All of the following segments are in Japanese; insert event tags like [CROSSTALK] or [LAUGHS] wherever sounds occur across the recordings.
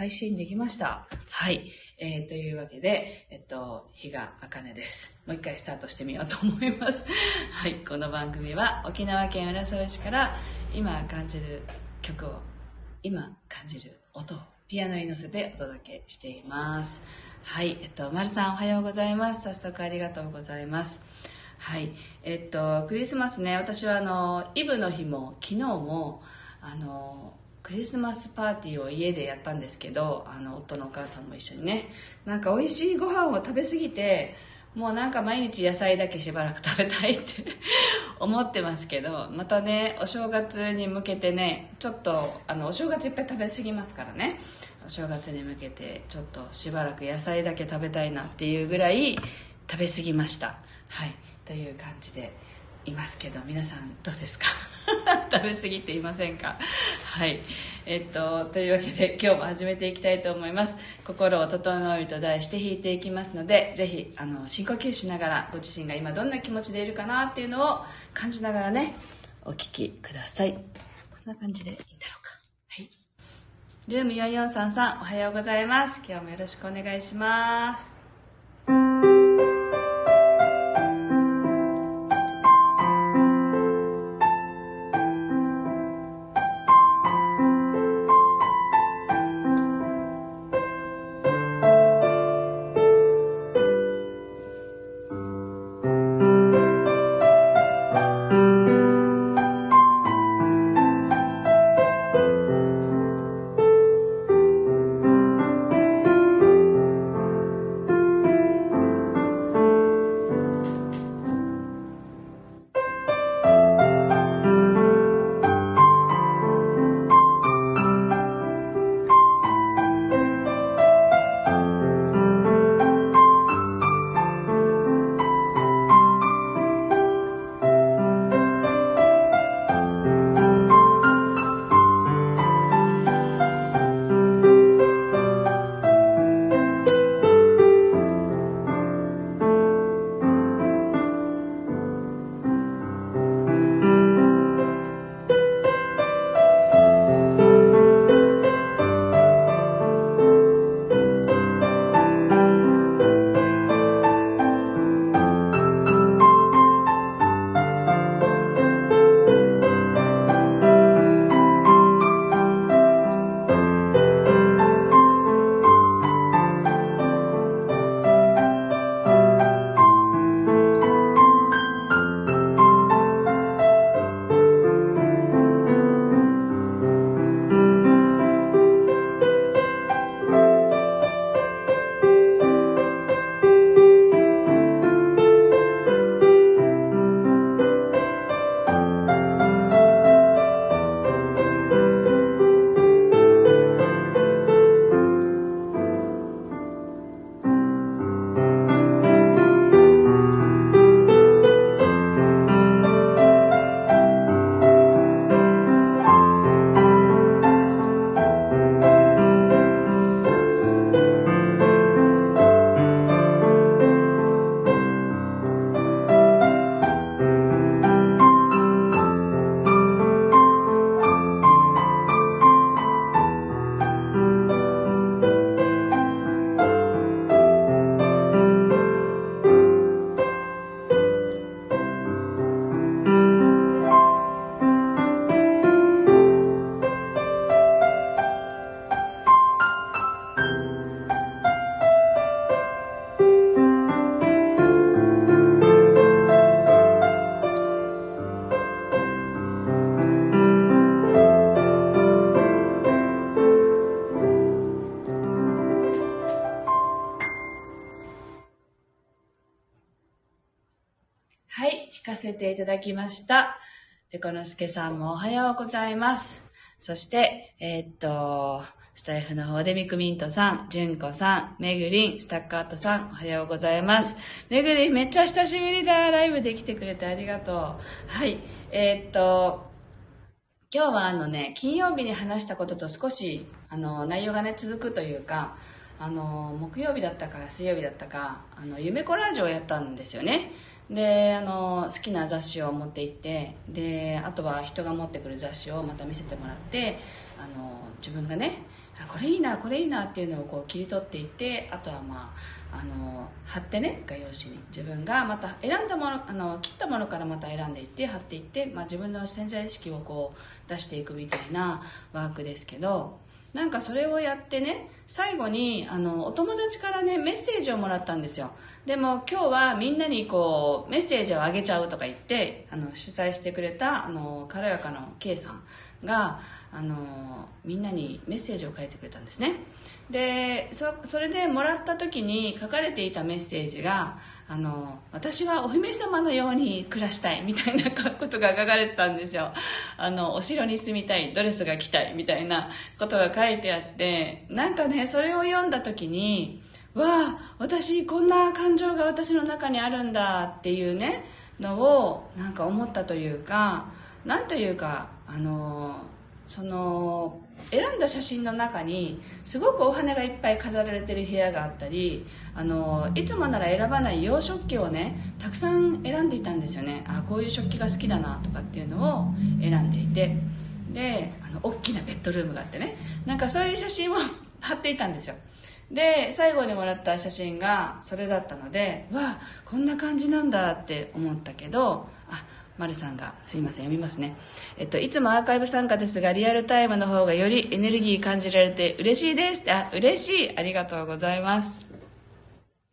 配信できました。はい。えー、というわけで、えっと、日があかねです。もう一回スタートしてみようと思います。[LAUGHS] はい。この番組は沖縄県浦添市から今感じる曲を、今感じる音をピアノに乗せてお届けしています。はい。えっと、まるさんおはようございます。早速ありがとうございます。はい。えっと、クリスマスね、私はあの、イブの日も、昨日も、あの、クリスマスパーティーを家でやったんですけど、あの、夫のお母さんも一緒にね、なんか美味しいご飯を食べ過ぎて、もうなんか毎日野菜だけしばらく食べたいって [LAUGHS] 思ってますけど、またね、お正月に向けてね、ちょっと、あの、お正月いっぱい食べ過ぎますからね、お正月に向けてちょっとしばらく野菜だけ食べたいなっていうぐらい食べ過ぎました。はい。という感じでいますけど皆さんどうですか？[LAUGHS] 食べ過ぎていませんか？はい。えっとというわけで今日も始めていきたいと思います。心を整えると題して弾いていきますのでぜひあの深呼吸しながらご自身が今どんな気持ちでいるかなっていうのを感じながらねお聞きください。こんな感じでいいんだろうか。はい。ルーム4433おはようございます。今日もよろしくお願いします。はい、弾かせていただきました。ペコのすけさんもおはようございます。そして、えーっと、スタイフの方でミクミントさん、ジュンコさん、めぐりん、スタッカートさん、おはようございます。めぐりん、めっちゃ久しぶりだ。ライブで来てくれてありがとう。はい、えーっと、今日はあのね、金曜日に話したことと少し、あの、内容がね、続くというか、あの、木曜日だったか水曜日だったか、あの、夢コラージュをやったんですよね。で、あの、好きな雑誌を持って行って、で、あとは人が持ってくる雑誌をまた見せてもらって、あの、自分がね、これいいなこれいいなっていうのをこう切り取っていってあとはまああの貼ってね画用紙に。自分がまた選んだものあの切ったものからまた選んでいって貼っていって、まあ、自分の潜在意識をこう出していくみたいなワークですけどなんかそれをやってね最後にあのお友達からねメッセージをもらったんですよ。でも今日はみんなにこうメッセージをあげちゃうとか言ってあの主催してくれたあの軽やかの K さん。があのみんなにメッセージを書いてくれたんですね。でそれでもらった時に書かれていたメッセージがあの私はお姫様のように暮らしたいみたいなことが書かれてたんですよ。あのお城に住みたいドレスが着たいみたいなことが書いてあってなんかねそれを読んだ時にわあ私こんな感情が私の中にあるんだっていうねのをなんか思ったというかなんというかあのその選んだ写真の中にすごくお花がいっぱい飾られてる部屋があったりあのいつもなら選ばない洋食器をねたくさん選んでいたんですよね。あこういう食器が好きだなとかっていうのを選んでいて。であの大きなベッドルームがあってね。なんかそういう写真を貼っていたんですよ。で最後にもらった写真がそれだったのでわあこんな感じなんだって思ったけどあ丸さんがすいません読みますね、えっと、いつもアーカイブ参加ですがリアルタイムの方がよりエネルギー感じられて嬉しいです。あ嬉しい。ありがとうございます。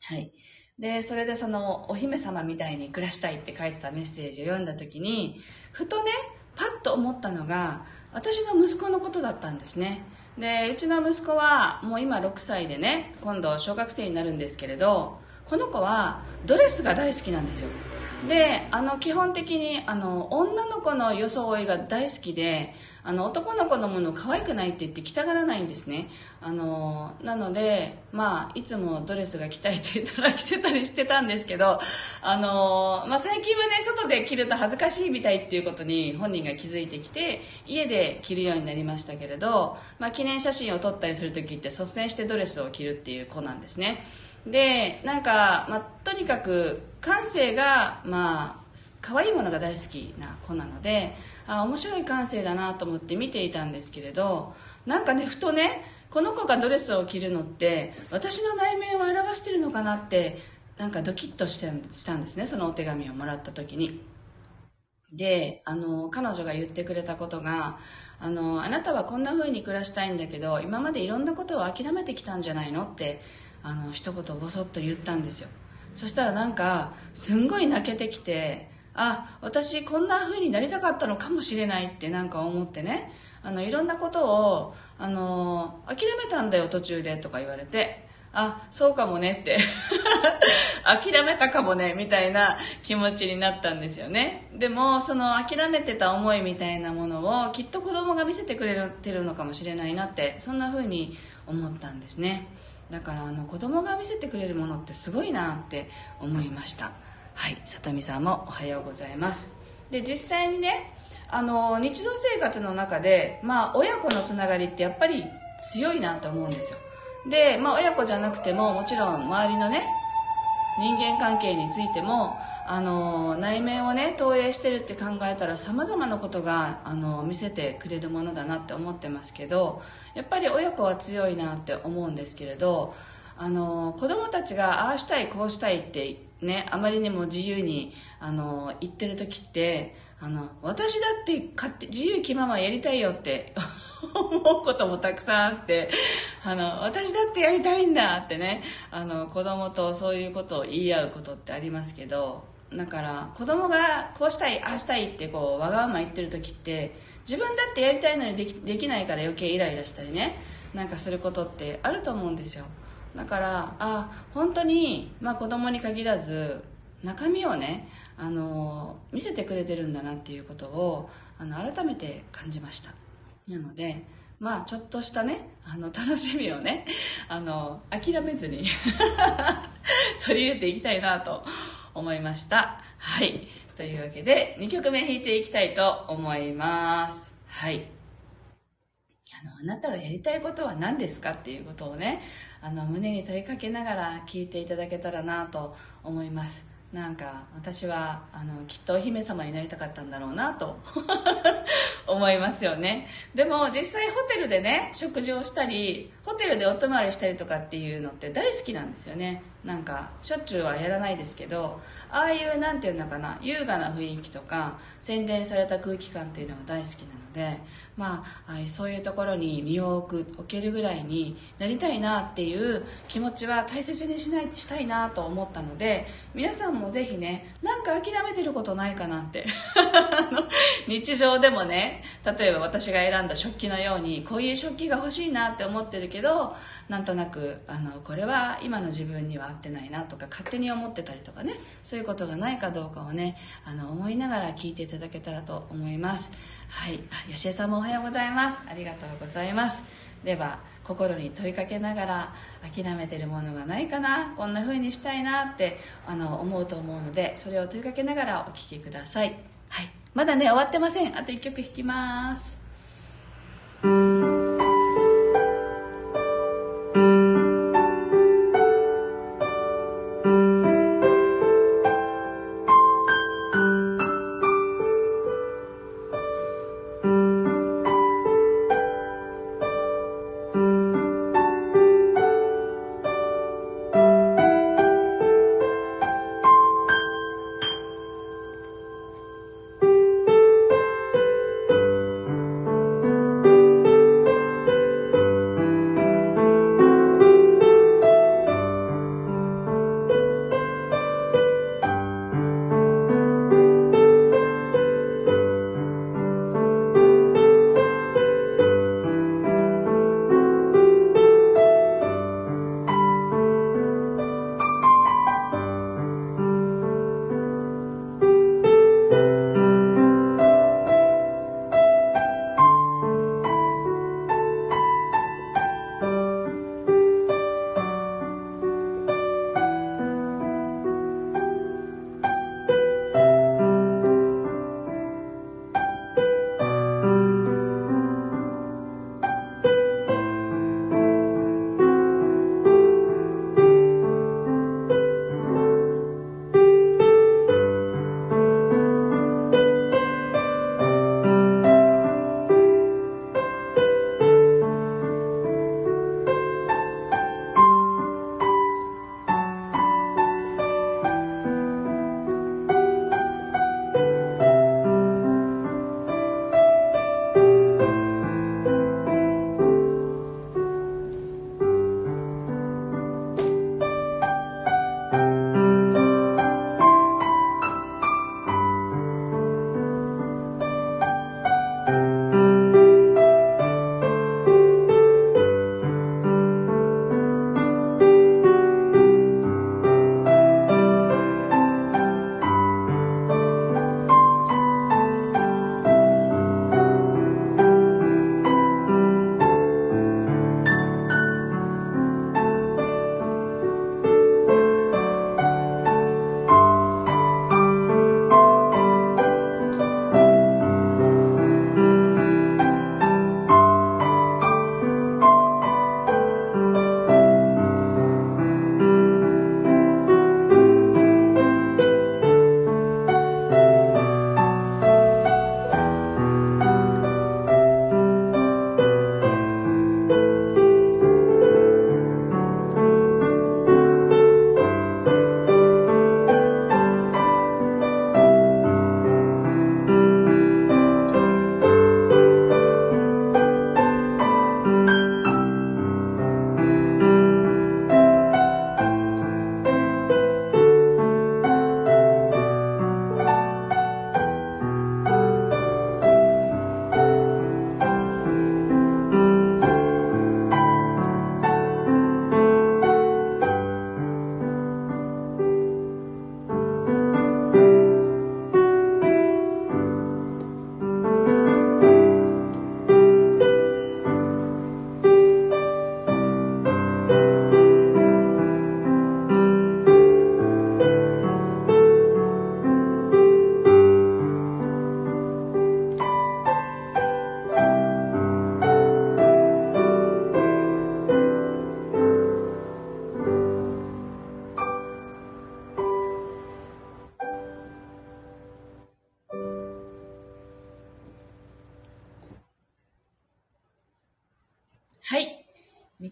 はい。でそれでそのお姫様みたいに暮らしたいって書いてたメッセージを読んだ時にふとねパッと思ったのが私の息子のことだったんですね。でうちの息子はもう今6歳でね今度小学生になるんですけれどこの子はドレスが大好きなんですよ。であの基本的にあの女の子の装いが大好きであの男の子のもの可愛くないって言って着たがらないんですね。あのなのでまあいつもドレスが着たいって言ったら着せたりしてたんですけどあの、まあ、最近はね外で着ると恥ずかしいみたいっていうことに本人が気づいてきて家で着るようになりましたけれど、まあ、記念写真を撮ったりする時って率先してドレスを着るっていう子なんですね。でなんか、まあ、とにかく感性がまあ可愛いものが大好きな子なのであ面白い感性だなと思って見ていたんですけれどなんかねふとねこの子がドレスを着るのって私の内面を表してるのかなってなんかドキッとしたんですねそのお手紙をもらった時に。であの彼女が言ってくれたことがあのあなたはこんな風に暮らしたいんだけど今までいろんなことを諦めてきたんじゃないのってあの一言ボソッと言ったんですよ。そしたらなんかすんごい泣けてきてあ私こんな風になりたかったのかもしれないってなんか思ってね。あのいろんなことをあの諦めたんだよ途中でとか言われて。あそうかもねって。[LAUGHS] 諦めたかもねみたいな気持ちになったんですよね。でもその諦めてた思いみたいなものをきっと子供が見せてくれてるのかもしれないなってそんな風に思ったんですね。だからあの子供が見せてくれるものってすごいなって思いました。はい。里見さんもおはようございます。で実際にねあの日常生活の中で、まあ、親子のつながりってやっぱり強いなと思うんですよ。で、まあ、親子じゃなくてももちろん周りのね人間関係についてもあの内面をね投影してるって考えたらさまざまなことがあの見せてくれるものだなって思ってますけどやっぱり親子は強いなって思うんですけれどあの子供たちがああしたいこうしたいってねあまりにも自由にあの言ってる時ってあの私だって勝手自由気ままやりたいよって思うこともたくさんあってあの私だってやりたいんだってねあの子供とそういうことを言い合うことってありますけどだから子供がこうしたいああしたいってこうわがまま言ってる時って自分だってやりたいのにできできないから余計イライラしたりねなんかすることってあると思うんですよ。だからあ本当に、まあ、子供に限らず中身をねあの見せてくれてるんだなっていうことをあの改めて感じました。なのでまあちょっとしたねあの楽しみをねあの諦めずに [LAUGHS] 取り入れていきたいなと思いました。はい。というわけで2曲目弾いていきたいと思います。はい。あのあなたがやりたいことは何ですかっていうことをねあの胸に問いかけながら聞いていただけたらなと思います。なんか私はあのきっとお姫様になりたかったんだろうなと [LAUGHS] 思いますよね。でも実際ホテルでね食事をしたりホテルでお泊まりしたりとかっていうのって大好きなんですよね。なんかしょっちゅうはやらないですけどああいうなんていうのかな優雅な雰囲気とか洗練された空気感っていうのが大好きなのでまあそういうところに身を置く置けるぐらいになりたいなっていう気持ちは大切にしないしたいなと思ったので皆さんもぜひねなんか諦めてることないかなって。[LAUGHS] 日常でもね例えば私が選んだ食器のようにこういう食器が欲しいなって思ってるけどなんとなくあのこれは今の自分には合ってないなとか勝手に思ってたりとかねそういうことがないかどうかをねあの思いながら聞いていただけたらと思います。はい。吉江さんもおはようございます。ありがとうございます。では心に問いかけながら諦めてるものがないかなこんな風にしたいなってあの思うと思うのでそれを問いかけながらお聴きください。はい。まだね終わってません。あと1曲弾きます。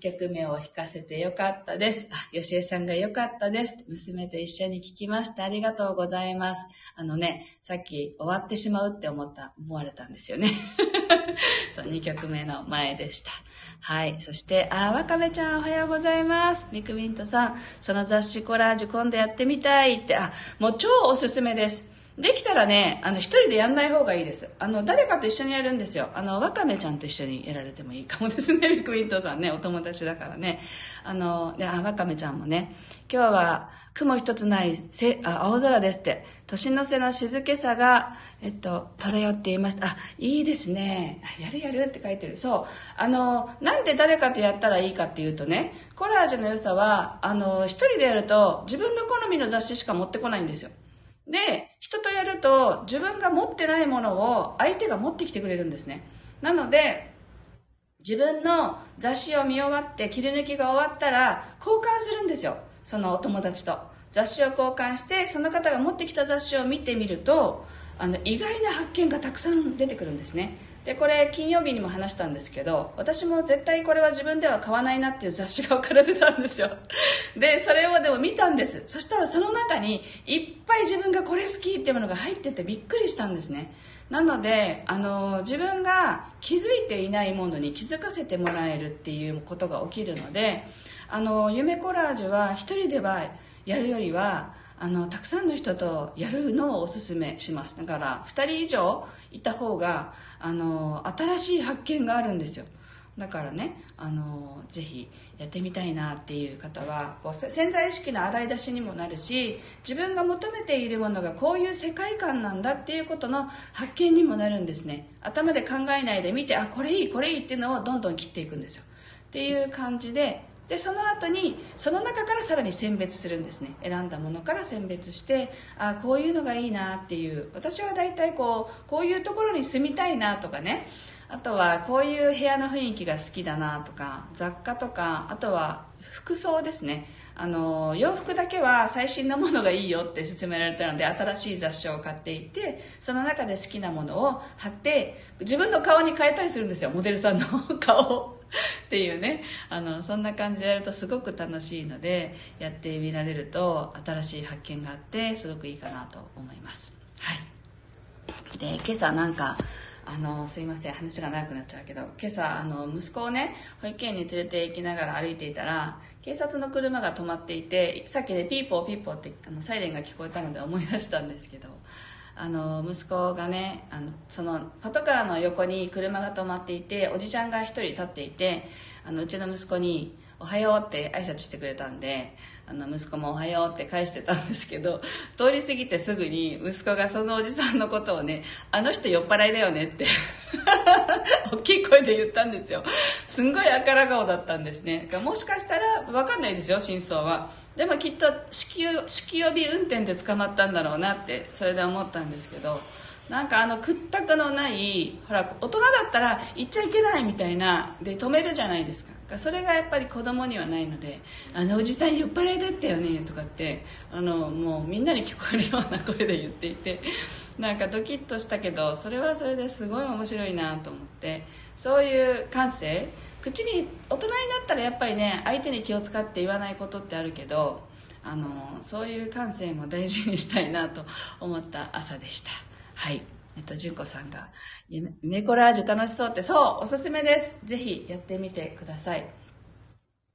曲目を弾かせてよかったです。あ、吉江さんがよかったです。娘と一緒に聴きました。ありがとうございます。あのね、さっき終わってしまうって思った、思われたんですよね。[LAUGHS] そう、2曲目の前でした。はい。そして、あ、わかめちゃんおはようございます。ミクミントさん、その雑誌コラージュ今度やってみたいって、あ、もう超おすすめです。できたらね、あの、一人でやんない方がいいです。あの、誰かと一緒にやるんですよ。あの、わかめちゃんと一緒にやられてもいいかもですね。ビッグウィントさんね、お友達だからね。あの、で、あ、わかめちゃんもね、今日は雲一つないせあ青空ですって。年の瀬の静けさが、えっと、漂っていました。あ、いいですね。やるやるって書いてる。そう。あの、なんで誰かとやったらいいかっていうとね、コラージュの良さは、あの、一人でやると自分の好みの雑誌しか持ってこないんですよ。で、人とやると自分が持ってないものを相手が持ってきてくれるんですね。なので、自分の雑誌を見終わって切り抜きが終わったら交換するんですよ。そのお友達と。雑誌を交換してその方が持ってきた雑誌を見てみるとあの意外な発見がたくさん出てくるんですねでこれ金曜日にも話したんですけど私も絶対これは自分では買わないなっていう雑誌が置かれてたんですよ。[LAUGHS] でそれをでも見たんです。そしたらその中にいっぱい自分がこれ好きっていうものが入っててびっくりしたんですね。なのであの自分が気づいていないものに気づかせてもらえるっていうことが起きるのであの夢コラージュは一人ではやるよりはあのたくさんの人とやるのをおすすめします。だから2人以上いた方があの新しい発見があるんですよ。だからねあのぜひやってみたいなっていう方はこう潜在意識の洗い出しにもなるし自分が求めているものがこういう世界観なんだっていうことの発見にもなるんですね。頭で考えないで見てあこれいいこれいいっていうのをどんどん切っていくんですよ。っていう感じででその後にその中からさらに選別するんですね。選んだものから選別してあこういうのがいいなっていう。私は大体こうこういうところに住みたいなとかね。あとはこういう部屋の雰囲気が好きだなとか雑貨とかあとは服装ですね。あの洋服だけは最新のものがいいよって勧められたので新しい雑誌を買っていてその中で好きなものを貼って自分の顔に変えたりするんですよモデルさんの顔を。[LAUGHS] っていうね。あのそんな感じでやるとすごく楽しいのでやってみられると新しい発見があってすごくいいかなと思います。はい。で今朝なんかあのすいません話が長くなっちゃうけど今朝あの息子をね保育園に連れて行きながら歩いていたら警察の車が止まっていてさっきねピーポーピーポーってあのサイレンが聞こえたので思い出したんですけどあの息子がねあのそのパトカーの横に車が止まっていておじちゃんが1人立っていてあのうちの息子に「おはよう」って挨拶してくれたんであの息子も「おはよう」って返してたんですけど [LAUGHS] 通り過ぎてすぐに息子がそのおじさんのことをね「あの人酔っ払いだよね」って [LAUGHS] 大きい声で言ったんですよ。すんごいあから顔だったんですね。もしかしたら分かんないですよ真相は。でもきっと酒気帯び運転で捕まったんだろうなってそれで思ったんですけど。なんかあの屈託のないほら大人だったら行っちゃいけないみたいなで止めるじゃないですか。それがやっぱり子供にはないので「あのおじさん酔っ払いだったよね」とかってあのもうみんなに聞こえるような声で言っていてなんかドキッとしたけどそれはそれですごい面白いなと思ってそういう感性口に大人になったらやっぱりね相手に気を使って言わないことってあるけどあのそういう感性も大事にしたいなと思った朝でした。はい。えっと純子さんが「メコラージュ楽しそう」ってそうおすすめです。ぜひやってみてください。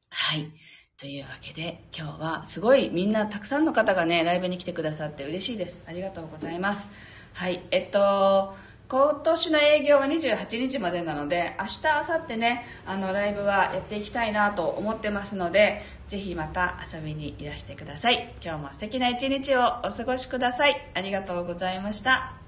はい。というわけで今日はすごいみんなたくさんの方がねライブに来てくださって嬉しいです。ありがとうございます。はい。えっと今年の営業は28日までなので明日明後日ねあのライブはやっていきたいなと思ってますのでぜひまた遊びにいらしてください。今日も素敵な一日をお過ごしください。ありがとうございました。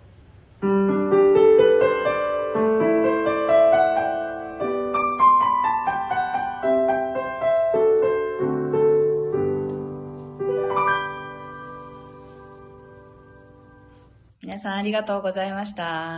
さんありがとうございました。